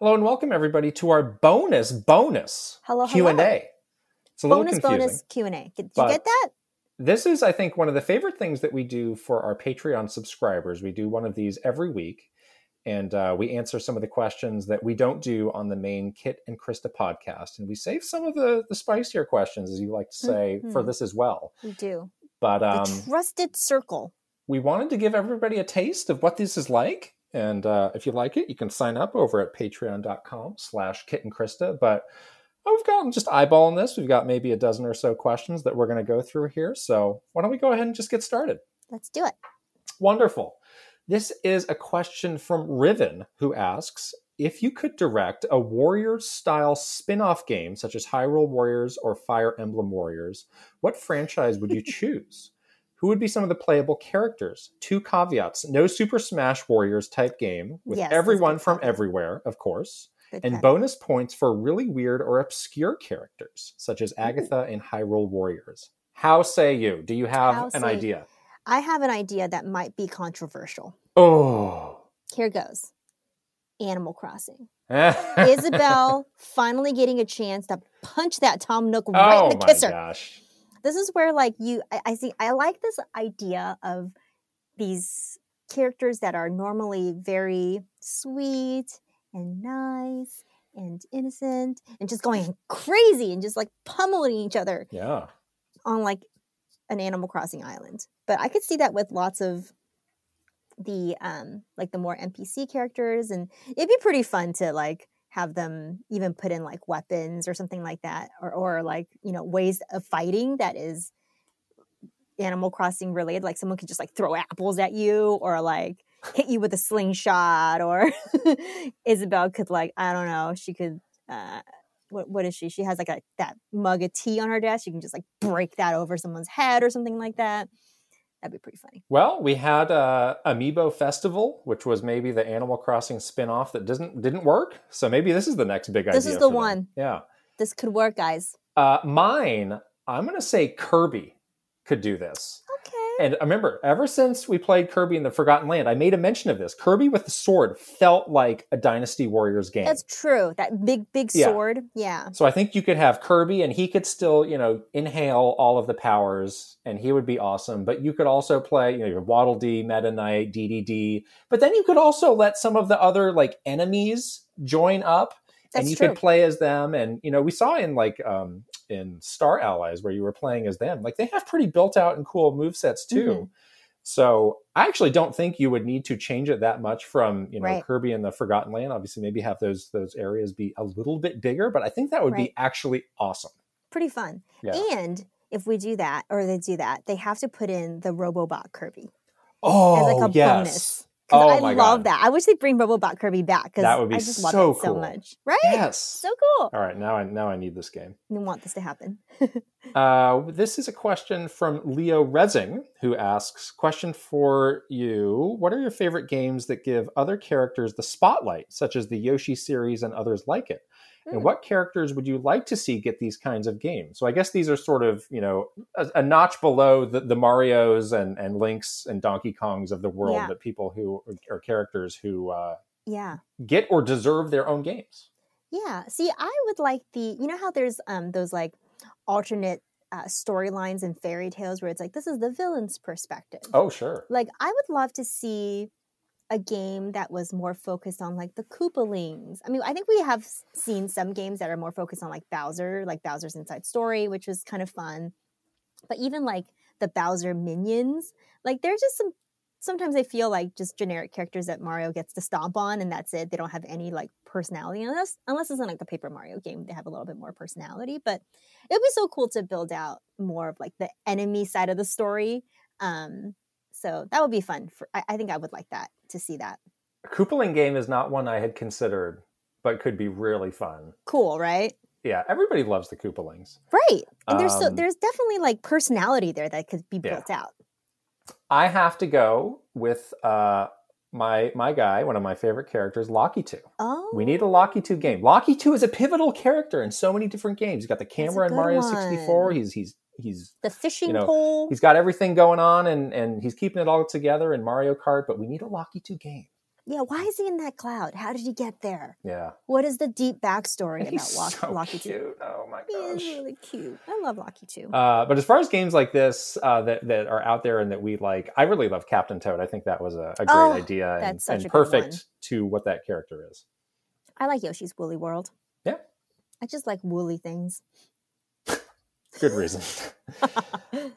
Hello and welcome everybody to our bonus bonus Hello, Q and hello. A. It's a little bonus confusing. bonus Q and A. Did you get that? This is, I think, one of the favorite things that we do for our Patreon subscribers. We do one of these every week, and uh, we answer some of the questions that we don't do on the main Kit and Krysta podcast, and we save some of the the spicier questions, as you like to say, for Mhm. this as well. We do. But The um, trusted circle. we wanted to give everybody a taste of what this is like and uh, if you like it you can sign up over at patreon.com slash kit and krysta but we've got just eyeballing this. We've got maybe a dozen or so questions that we're going to go through here. So why don't we go ahead and just get started? Let's do it. wonderful. This is a question from riven who asks if you could direct a warriors style spin-off game such as hyrule warriors or fire emblem warriors what franchise would you choose who would be some of the playable characters? Two caveats no Super Smash Warriors type game with Yes, everyone from caveat. everywhere, of course, Good and catch. bonus points for really weird or obscure characters, such as Agatha in Hyrule Warriors. How say you? Do you have How an idea? I have an idea that might be controversial. Oh. Here goes. Animal Crossing. Isabelle finally getting a chance to punch that Tom Nook right oh in the oh my kisser. gosh. This is where like you I, I see I like this idea of these characters that are normally very sweet and nice and innocent and just going crazy and just like pummeling each other Yeah. on like an Animal Crossing island. But I could see that with lots of the um like the more NPC characters and it'd be pretty fun to like have them even put in like weapons or something like that or or like, you know, ways of fighting that is Animal Crossing related like someone could just like throw apples at you or like hit you with a slingshot or Isabelle could like I don't know, she could uh what what is she? She has like a that mug of tea on her desk. You can just like break that over someone's head or something like that. That'd be pretty funny. Well, we had uh, Amiibo Festival, which was maybe the Animal Crossing spin-off that didn't didn't work. So maybe this is the next big idea. This is the for them. one. Yeah. This could work, guys. Uh, mine, I'm going to say Kirby could do this. And remember, ever since we played Kirby in the Forgotten Land, I made a mention of this. Kirby with the sword felt like a Dynasty Warriors game. That's true. That big, big Yeah. sword. Yeah. so I think you could have Kirby and he could still, you know, inhale all of the powers and he would be awesome. But you could also play, you know, your Waddle Dee, Meta Knight, DDD. But then you could also let some of the other like enemies join up That's and you true. could play as them and you know we saw in like um in star allies where you were playing as them like they have pretty built out and cool move sets too Mhm. so i actually don't think you would need to change it that much from you know Right. kirby and the forgotten land obviously maybe have those those areas be a little bit bigger but i think that would be actually awesome Pretty fun. yeah And if we do that, or they do that, they have to put in the Robobot Kirby oh as like a yes bonus. Oh I my love God. that. I wish they'd bring Robobot Kirby back because That would be I just love so it so much. Right? yes So cool. all right now i now i need this game We want this to happen. Uh, this is a question from Leo Rezing, who asks, "Question for you: What are your favorite games that give other characters the spotlight, such as the Yoshi series and others like it? And Hmm. what characters would you like to see get these kinds of games?" So I guess these are sort of you know a, a notch below the, the Mario's and and Links and Donkey Kongs of the world, Yeah. but people who are characters who uh, Yeah. get or deserve their own games. Yeah. See, I would like the you know how there's um those like alternate uh, storylines and fairy tales where it's like this is the villain's perspective. Oh, sure. Like I would love to see a game that was more focused on like the Koopalings. I mean, I think we have seen some games that are more focused on like Bowser, like Bowser's Inside Story, which was kind of fun. But even like the Bowser minions, like they're just some sometimes I feel like just generic characters that Mario gets to stomp on and that's it. They don't have any like personality unless unless it's in like the Paper Mario game, they have a little bit more personality. But it would be so cool to build out more of like the enemy side of the story. Um, so that would be fun. For I, I think I would like that to see that. A Koopaling game is not one I had considered, but could be really fun. Cool, right? Yeah, everybody loves the Koopalings. Right. And there's so Um, there's definitely like personality there that could be Yeah. built out. I have to go with uh, my my guy, one of my favorite characters, Lakitu. Oh, We need a Lakitu game. Lakitu is a pivotal character in so many different games. He's got the camera in Mario sixty four. He's he's he's the fishing you know, pole. he's got everything going on, and and he's keeping it all together in Mario Kart. But we need a Lakitu game. yeah, why is he in that cloud? How did he get there? Yeah. What is the deep backstory He's about Lock- so Locky cute. 2? Oh my He is really cute. I love Lakitu. Uh, but as far as games like this uh, that that are out there and that we like, I really love Captain Toad. I think that was a, a great Oh, idea and, and perfect to what that character is. I like Yoshi's Woolly World. Yeah. I just like woolly things. Good reason.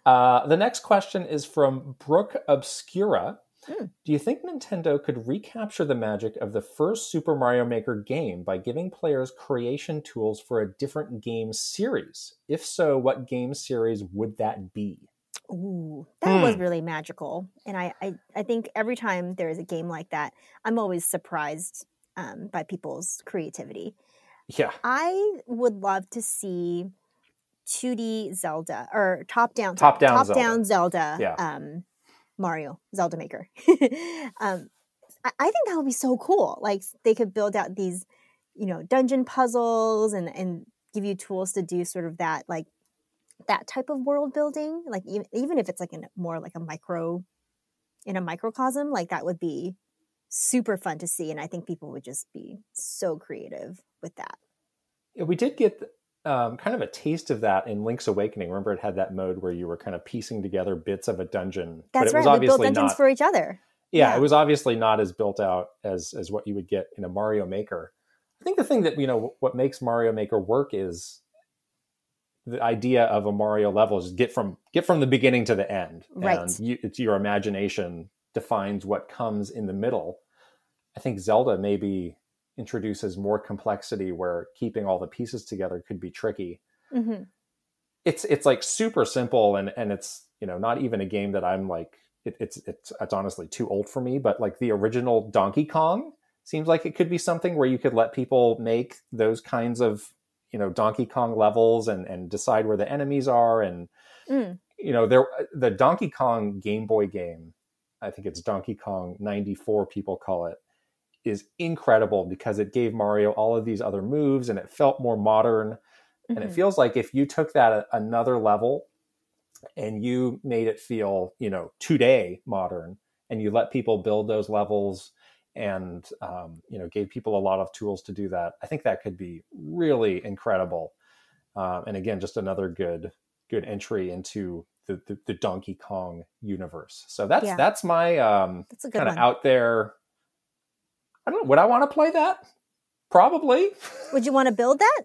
uh, the next question is from Brooke Obscura. Hmm. Do you think Nintendo could recapture the magic of the first Super Mario Maker game by giving players creation tools for a different game series? If so, what game series would that be? Ooh, that was Hmm. really magical. And I, I, I think every time there is a game like that, I'm always surprised um, by people's creativity. Yeah. I would love to see 2D Zelda or top down Top-down top Zelda. down Zelda Yeah. um, Mario Zelda Maker. um, I, I think that would be so cool. Like they could build out these, you know, dungeon puzzles and and give you tools to do sort of that like that type of world building. Like even even if it's like in more like a micro in a microcosm, like that would be super fun to see. And I think people would just be so creative with that. Yeah, we did get um, kind of a taste of that in Link's Awakening. Remember, it had that mode where you were kind of piecing together bits of a dungeon. That's but it was right. We built obviously dungeons not. for each other. yeah, yeah. it was obviously not as built out as as what you would get in a Mario Maker. I think the thing that you know what makes Mario Maker work is the idea of a Mario level is get from get from the beginning to the end, Right. and you, it's your imagination defines what comes in the middle. I think Zelda maybe introduces more complexity where keeping all the pieces together could be tricky hmm it's it's like super simple and and it's you know not even a game that i'm like it, it's it's it's honestly too old for me but like the original donkey kong seems like it could be something where you could let people make those kinds of you know donkey kong levels and and decide where the enemies are and Mm. you know there the donkey kong game boy game i think it's donkey kong 94 people call it is incredible because it gave mario all of these other moves and it felt more modern and it Mhm. feels like if you took that a, another level and you made it feel you know today modern and you let people build those levels and um, you know gave people a lot of tools to do that i think that could be really incredible um, and again just another good good entry into the, the, the donkey kong universe so that's Yeah. that's my um, kind of out there i don't know would i want to play that probably Would you want to build that?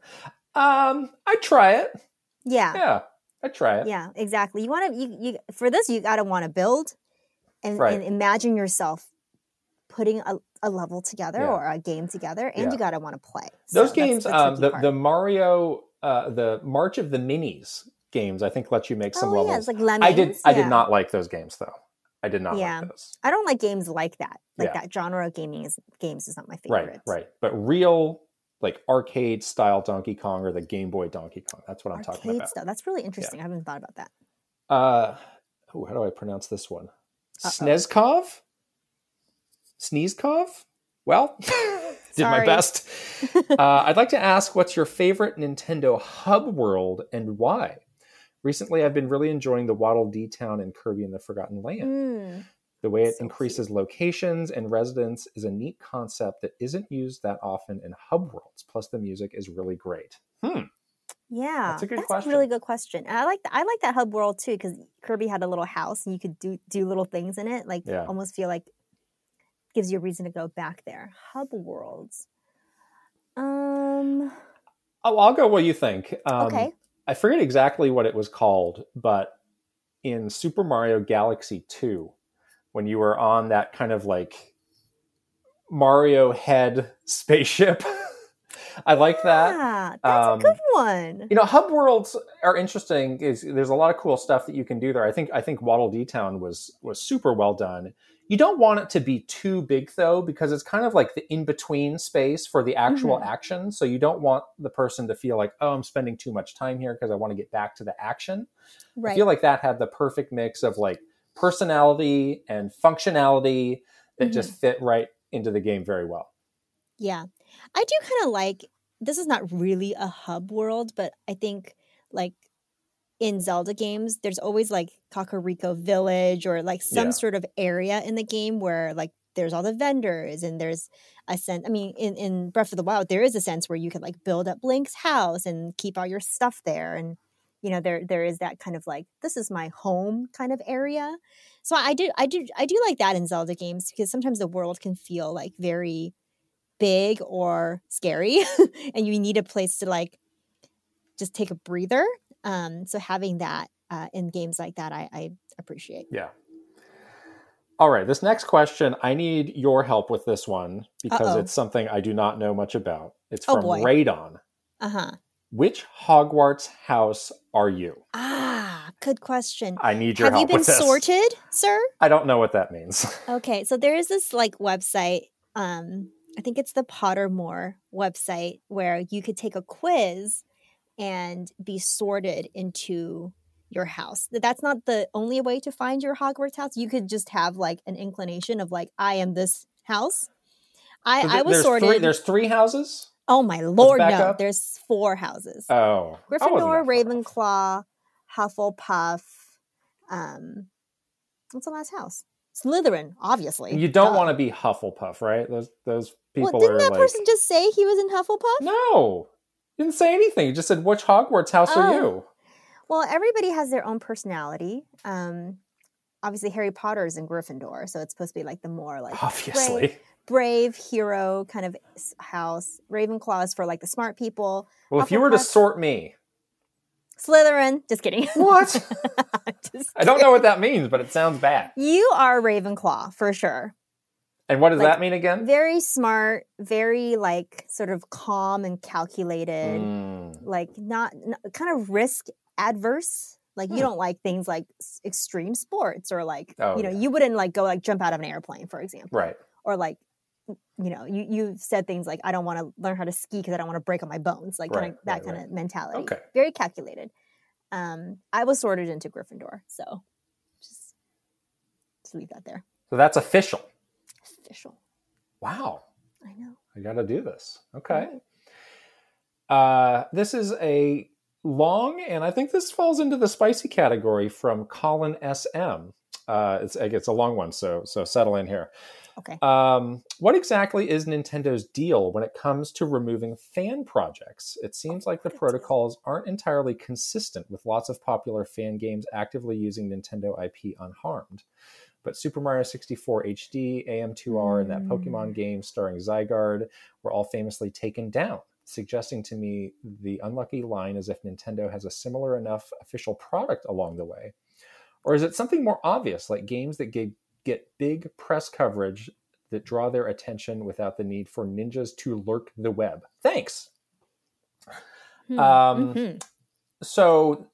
um i'd try it Yeah. yeah i'd try it Yeah, exactly. You want to you, you for this you got to want to build and, Right. and imagine yourself putting a, a level together Yeah. or a game together and Yeah. you got to want to play. those So that's games the um the, the mario uh the march of the minis games i think let you make some oh, yeah, levels it's like Lemmings. i did i did not like those games though i did not Yeah. like those I don't like games like that. Like Yeah. that genre of gaming is games is not my favorite. right right. but real like arcade style donkey kong or the game boy donkey kong that's what i'm talking Arcade about stuff. That's really interesting. I haven't thought about that. uh oh, how do i pronounce this one Uh-oh. snezkov sneezekov well did my best uh, I'd like to ask what's your favorite Nintendo hub world and why? Recently, I've been really enjoying the Waddle Dee Town and Kirby in the Forgotten Land. Mm. The way it So increases locations and residents is a neat concept that isn't used that often in hub worlds. Plus, the music is really great. Hmm. Yeah, That's a good a question. really good question. And I like th- I like that hub world too because Kirby had a little house and you could do do little things in it. Like Yeah. almost feel like gives you a reason to go back there. Hub worlds. Um. Oh, I'll go what you think. Um, okay. I forget exactly what it was called, but in Super Mario Galaxy 2, when you were on that kind of like Mario head spaceship, I like that. That's Um, a good one. You know, hub worlds are interesting. Is there's a lot of cool stuff that you can do there. I think I think Waddle Dee Town was was super well done. You don't want it to be too big though, because it's kind of like the in between space for the actual Mhm. action. So you don't want the person to feel like, oh, I'm spending too much time here because I want to get back to the action. Right. I feel like that had the perfect mix of like personality and functionality that just fit right into the game very well. Yeah. I do kind of like this is not really a hub world, but I think like in Zelda games, there's always like Kakariko Village or like some Yeah. sort of area in the game where like there's all the vendors and there's a sense i mean in, in breath of the wild there is a sense where you could like build up link's house and keep all your stuff there and you know there there is that kind of like this is my home kind of area so i do i do i do like that in zelda games because sometimes the world can feel like very big or scary and you need a place to like just take a breather um so having that uh, in games like that i, I appreciate Yeah. All right. This next question, I need your help with this one because Uh-oh. it's something I do not know much about. It's Oh, from. Radon. uh-huh Which Hogwarts house are you? ah good question I need your help. have you been sorted sir I don't know what that means. Okay, so there is this like website. Um, I think it's the Pottermore website where you could take a quiz and be sorted into your house. That's not the only way to find your Hogwarts house. You could just have like an inclination of like, I am this house. I, So I was there's sorted. Three, there's three houses. oh my lord, no! up. There's four houses: Oh, Gryffindor, Ravenclaw. Hufflepuff. Um, what's the last house? Slytherin, obviously. You don't Duh. want to be Hufflepuff, right? Those those people Well, didn't that like. person just say he was in Hufflepuff? No, didn't say anything. He just said which Hogwarts house are Oh. you? Well, everybody has their own personality. Um, obviously, Harry Potter is in Gryffindor, so it's supposed to be like the more like Obviously. brave hero kind of house. Ravenclaw is for like the smart people. Well, if you were to sort me, Slytherin, just kidding. what? Just I don't know what that means, but it sounds bad. You are Ravenclaw for sure. And what does Like, that mean again? Very smart, very like sort of calm and calculated. Mm, like not, n kind of risk adverse like you Hmm. don't like things like extreme sports or like Oh, you know yeah. you wouldn't like go like jump out of an airplane for example right. or like you know you you said things like i don't want to learn how to ski because i don't want to break on my bones like kind Right, of that right, kind right. of mentality Okay. very calculated um i was sorted into gryffindor so just just leave that there So that's official. Official Wow. i know I got to do this. Okay. Uh, this is a long, and I think this falls into the spicy category from Colin SM. Uh, it's, it's a long one, so so settle in here. okay Um, what exactly is Nintendo's deal when it comes to removing fan projects? It seems like the protocols aren't entirely consistent with lots of popular fan games actively using Nintendo IP unharmed. But Super Mario 64 HD, AM2R, and that. Pokemon game starring Zygarde were all famously taken down, suggesting to me the unlucky line as if Nintendo has a similar enough official product along the way. Or is it something more obvious, like games that get, get big press coverage that draw their attention without the need for ninjas to lurk the web? Thanks. Hmm. Um, Mhm. so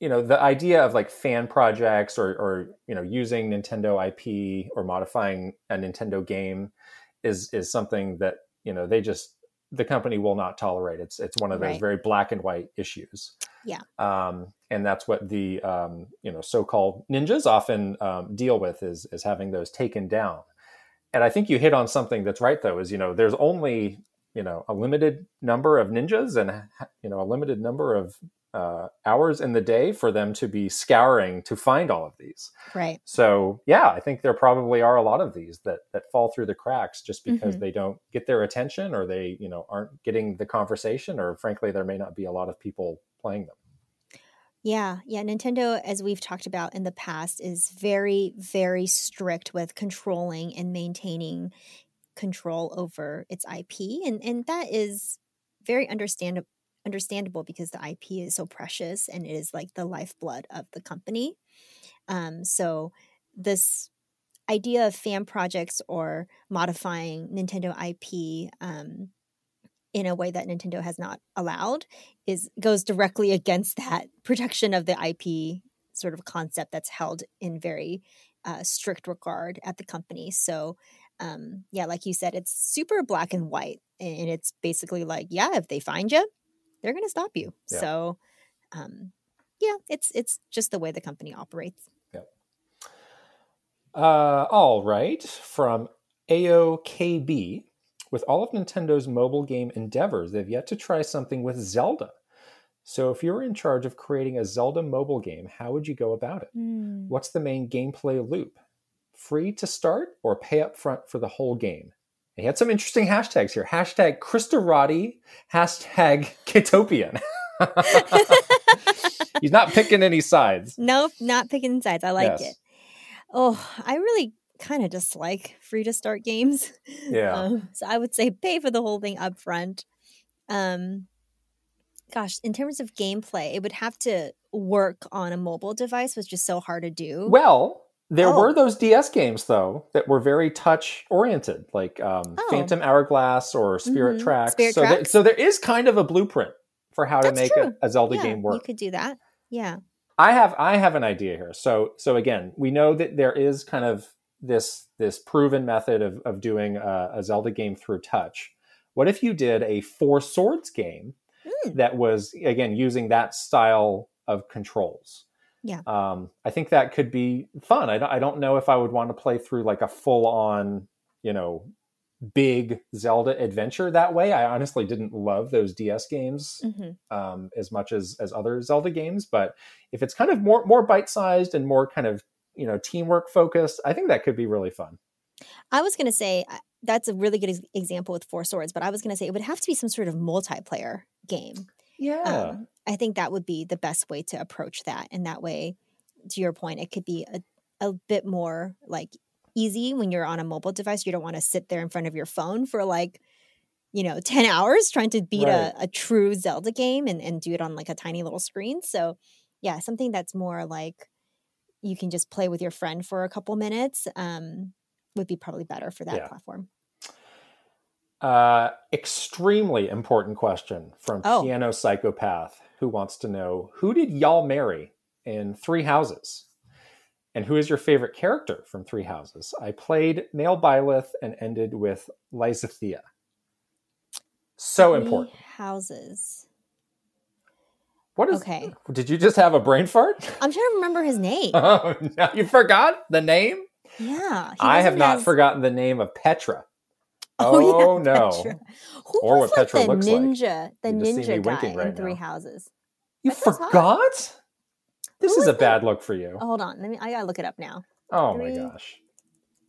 you know the idea of like fan projects or or you know using nintendo ip or modifying a nintendo game is is something that you know they just the company will not tolerate it's it's one of those Right. very black and white issues Yeah. um and that's what the um you know so-called ninjas often um, deal with is is having those taken down and i think you hit on something that's right though is you know there's only you know a limited number of ninjas and you know a limited number of uh, hours in the day for them to be scouring to find all of these. right So yeah, I think there probably are a lot of these that that fall through the cracks just because Mhm. they don't get their attention or they you know aren't getting the conversation or frankly there may not be a lot of people playing them. Yeah, yeah. Nintendo, as we've talked about in the past, is very, very strict with controlling and maintaining control over its IP, and and that is very understandable understandable because the IP is so precious and it is like the lifeblood of the company. Um, so this idea of fan projects or modifying Nintendo IP um, in a way that Nintendo has not allowed is goes directly against that protection of the IP sort of concept that's held in very uh, strict regard at the company. So, um, yeah, like you said, it's super black and white, and it's basically like, yeah, if they find you, they're going to stop you. Yeah. So, um, yeah, it's it's just the way the company operates. Yep. Uh, all right, from AOKB. With all of Nintendo's mobile game endeavors, they've yet to try something with Zelda. So, if you were in charge of creating a Zelda mobile game, how would you go about it? What's the main gameplay loop? free to start or pay up front for the whole game? He had some interesting hashtags here. Hashtag Christorati, hashtag Kitopian. He's not picking any sides. Nope, not picking sides. I like Yes. it. Oh, I really kind of dislike free to start games. Yeah. Um, so I would say pay for the whole thing up front. Um, gosh, in terms of gameplay, it would have to work on a mobile device, which is so hard to do. Well, there Oh. were those DS games though that were very touch oriented, like um, Oh. Phantom Hourglass or Spirit Mhm. Tracks. Spirit so, there, so there is kind of a blueprint for how That's to make a, a Zelda yeah, game work. you could do that. Yeah. I have I have an idea here. So so again, we know that there is kind of this this proven method of of doing a, a Zelda game through touch. What if you did a Four Swords game Hmm. that was again using that style of controls? Yeah. um, I think that could be fun. I don't, I don't know if I would want to play through like a full on, you know, big Zelda adventure that way. I honestly didn't love those DS games hmm um, as much as as other Zelda games. But if it's kind of more more bite sized and more kind of you know teamwork focused, I think that could be really fun. I was going to say that's a really good example with Four Swords, but I was going to say it would have to be some sort of multiplayer game. Yeah, Um, I think that would be the best way to approach that. And that way, to your point, it could be a, a bit more like easy when you're on a mobile device. You don't want to sit there in front of your phone for like, you know, 10 hours trying to beat Right. a, a true Zelda game and, and do it on like a tiny little screen. So, yeah, something that's more like you can just play with your friend for a couple minutes um, would be probably better for that Yeah. platform. uh, extremely important question from Oh. Piano Psychopath, who wants to know who did y'all marry in Three Houses, and who is your favorite character from Three Houses? I played Nail Byleth and ended with Lysithea. So Three important. Houses. What is? Okay. Did you just have a brain fart? I'm trying to remember his name. Oh, no, you forgot the name? Yeah. I have not forgotten the name of Petra. Oh, Oh, yeah, no. Petra. Who Or was what like Petra the looks like. ninja, the see me ninja guy winking in right Three now. Houses? You forgot? This Who is a the- bad look for you. Oh, hold on. Let me. I gotta look it up now. Oh my gosh.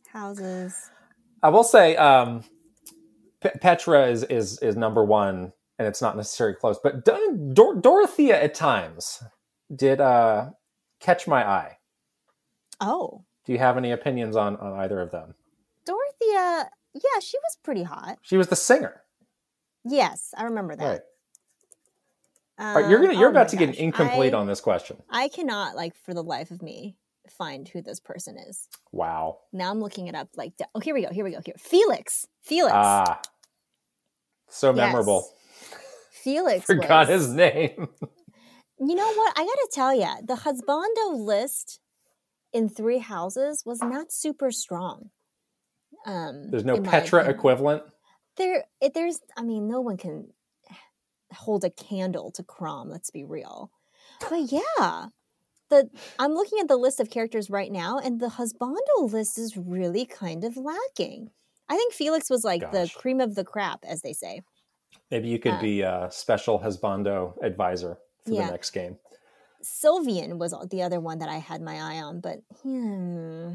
Houses. I will say um, P- Petra is, is is number one, and it's not necessarily close. But Dor- Dor- Dorothea at times did uh, catch my eye. Oh, Do you have any opinions on on either of them? Dorothea. Yeah, she was pretty hot. She was the singer, Yes, I remember that. right? All right, you're Um, gonna you're oh about to get gosh. incomplete I, on this question. I cannot, like, for the life of me, find who this person is. Wow. Now I'm looking it up. Like, oh, here we go. Here we go. Here, Felix. Felix. Ah, so memorable. Yes. Felix. Forgot was- his name. You know what? I gotta tell you, the husbando list in Three Houses was not super strong. Um, There's no Petra equivalent. There, it, there's. I mean, no one can hold a candle to Chrom. Let's be real. But yeah, the I'm looking at the list of characters right now, and the husbando list is really kind of lacking. I think Felix was like the cream of the crap, as they say. Maybe you could Uh, be a special husbando advisor for Yeah. the next game. Sylvain was the other one that I had my eye on, but hmm,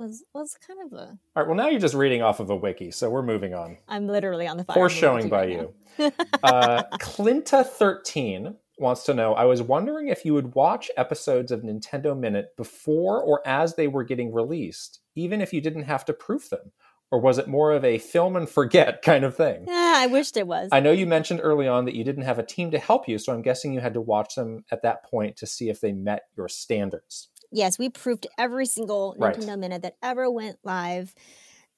was was kind of a. All right. Well, now you're just reading off of a wiki, so we're moving on. I'm literally on the fire. Foreshowing emoji by right you. Uh, Clinta13 wants to know I was wondering if you would watch episodes of Nintendo Minute before or as they were getting released, even if you didn't have to proof them. Or was it more of a film and forget kind of thing? Ah, I wished it was. I know you mentioned early on that you didn't have a team to help you, so I'm guessing you had to watch them at that point to see if they met your standards. Yes, we proofed every single Right. Nintendo Minute that ever went live.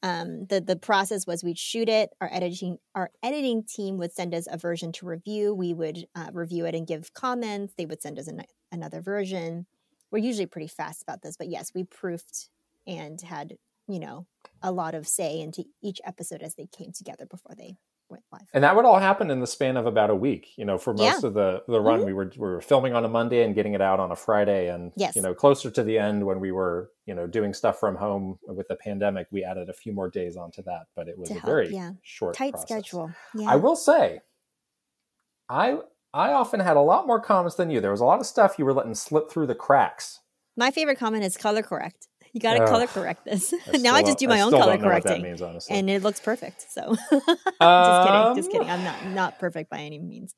Um, the the process was we'd shoot it. Our editing our editing team would send us a version to review. We would uh, review it and give comments. They would send us an, another version. We're usually pretty fast about this, but yes, we proofed and had you know a lot of say into each episode as they came together before they went live. And that would all happen in the span of about a week. You know, for most Yeah. of the the run, Mhm. we were we were filming on a Monday and getting it out on a Friday. And Yes. you know, closer to the end when we were you know doing stuff from home with the pandemic, we added a few more days onto that. But it was To a help, very yeah. short, Tight process. schedule. Yeah. I will say, I I often had a lot more comments than you. There was a lot of stuff you were letting slip through the cracks. My favorite comment is color correct. You got to color correct this. I now I just do my own color don't know what that correcting, means, and it looks perfect. So just kidding, just Um, kidding. I'm not not perfect by any means.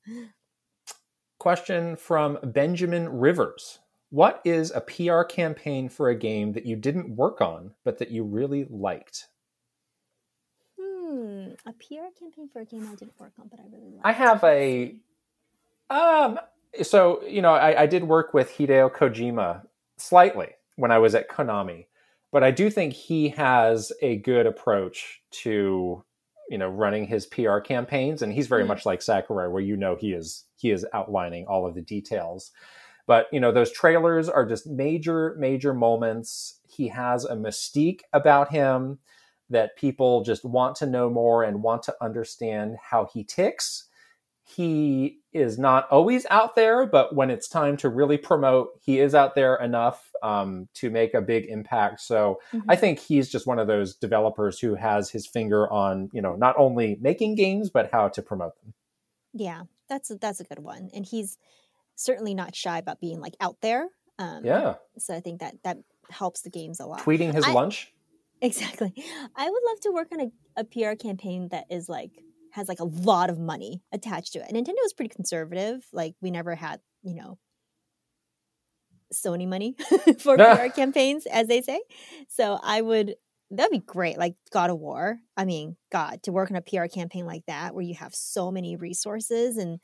Question from Benjamin Rivers. What is a PR campaign for a game that you didn't work on but that you really liked? Hmm, a PR campaign for a game I didn't work on, but I really liked. I have a um so you know I, I did work with Hideo Kojima slightly when I was at Konami, but I do think he has a good approach to you know running his PR campaigns, and he's very Mm. much like Sakurai, where you know he is he is outlining all of the details. But you know those trailers are just major major moments. He has a mystique about him that people just want to know more and want to understand how he ticks he is not always out there, but when it's time to really promote, he is out there enough um, to make a big impact. So Mhm. I think he's just one of those developers who has his finger on, you know, not only making games but how to promote them. yeah, that's a, that's a good one, and he's certainly not shy about being like out there. Um, Yeah, So I think that that helps the games a lot. tweeting his I- lunch. Exactly. I would love to work on a, a PR campaign that is like has like a lot of money attached to it. And Nintendo is pretty conservative. Like we never had, you know, Sony money for PR campaigns, as they say. So I would that'd be great. Like God of War. I mean, God, to work on a PR campaign like that where you have so many resources and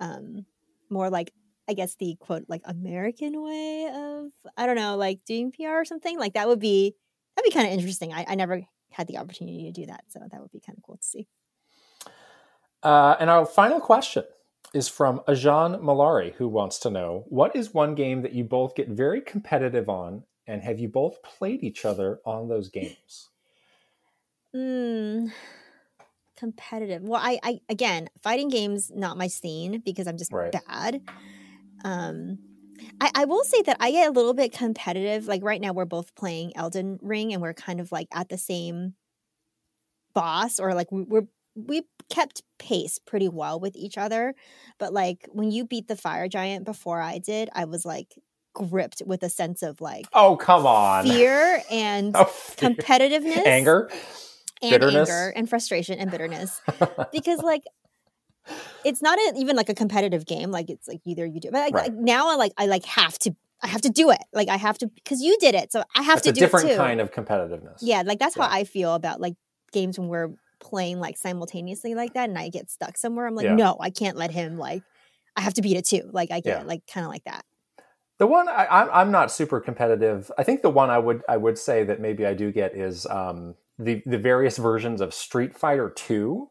um more like I guess the quote like American way of I don't know, like doing PR or something. Like that would be that'd be kind of interesting. I, I never had the opportunity to do that, so that would be kind of cool to see. Uh, and our final question is from Ajan Malari, who wants to know what is one game that you both get very competitive on, and have you both played each other on those games? Mm, competitive. Well, I, I again, fighting games not my scene because I'm just Right. bad. Um, I, I will say that I get a little bit competitive. Like right now, we're both playing Elden Ring, and we're kind of like at the same boss, or like we, we're we kept pace pretty well with each other. But like when you beat the fire giant before I did, I was like gripped with a sense of like Oh, come on. fear and Oh, fear. competitiveness, Anger. and bitterness. anger and frustration and bitterness because like it's not a, even like a competitive game like it's like either you do but like, Right. like now i like i like have to i have to do it like i have to because you did it so i have It's to a do different it too kind of competitiveness. yeah like that's how i feel about like games when we're playing like simultaneously like that and i get stuck somewhere i'm like Yeah. no i can't let him like i have to beat it too like i get Yeah. like kind of like that The one I, I'm I'm not super competitive. I think the one I would I would say that maybe I do get is um, the the various versions of Street Fighter Two,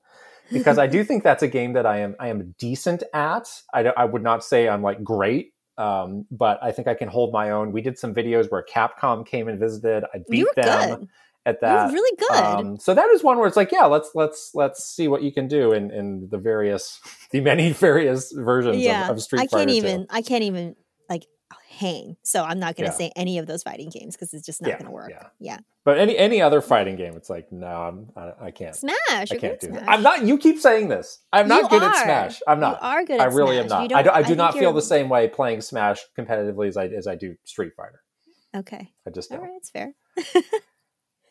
because I do think that's a game that I am I am decent at. I I would not say I'm like great, um, but I think I can hold my own. We did some videos where Capcom came and visited. I beat them good at that. were really good Um, so that is one where it's like, yeah, let's let's let's see what you can do in in the various the many various versions yeah of, of Street i Fighter. can't 2. even i can't even like hang so i'm not gonna Yeah. say any of those fighting games because it's just not Yeah, gonna work yeah. yeah But any any other fighting game, it's like no, I'm, I, I can't. Smash. I can't do at that. Smash. I'm not. You keep saying this. I'm not You good at. Smash. I'm not. You are good I really am not. I do, I do think not feel you're- the same way playing Smash competitively as I as I do Street Fighter. Okay. I just All don't. right. It's fair.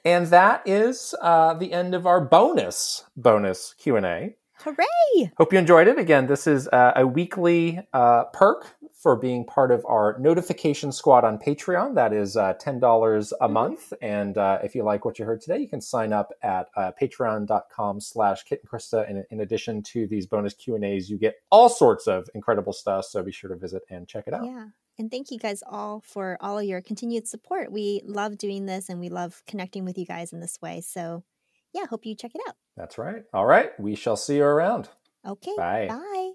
And that is uh, the end of our bonus bonus Q and A. Hooray. Hope you enjoyed it. Again, this is uh, a weekly uh, perk for being part of our notification squad on Patreon. That is uh, $10 a Mhm. month. And uh, if you like what you heard today, you can sign up at uh, patreon.com slash Kit and Krysta. And in addition to these bonus Q&As, you get all sorts of incredible stuff. So be sure to visit and check it out. Yeah. And thank you guys all for all of your continued support. We love doing this and we love connecting with you guys in this way. So, yeah, hope you check it out. That's right. All right. We shall see you around. Okay. Bye. Bye.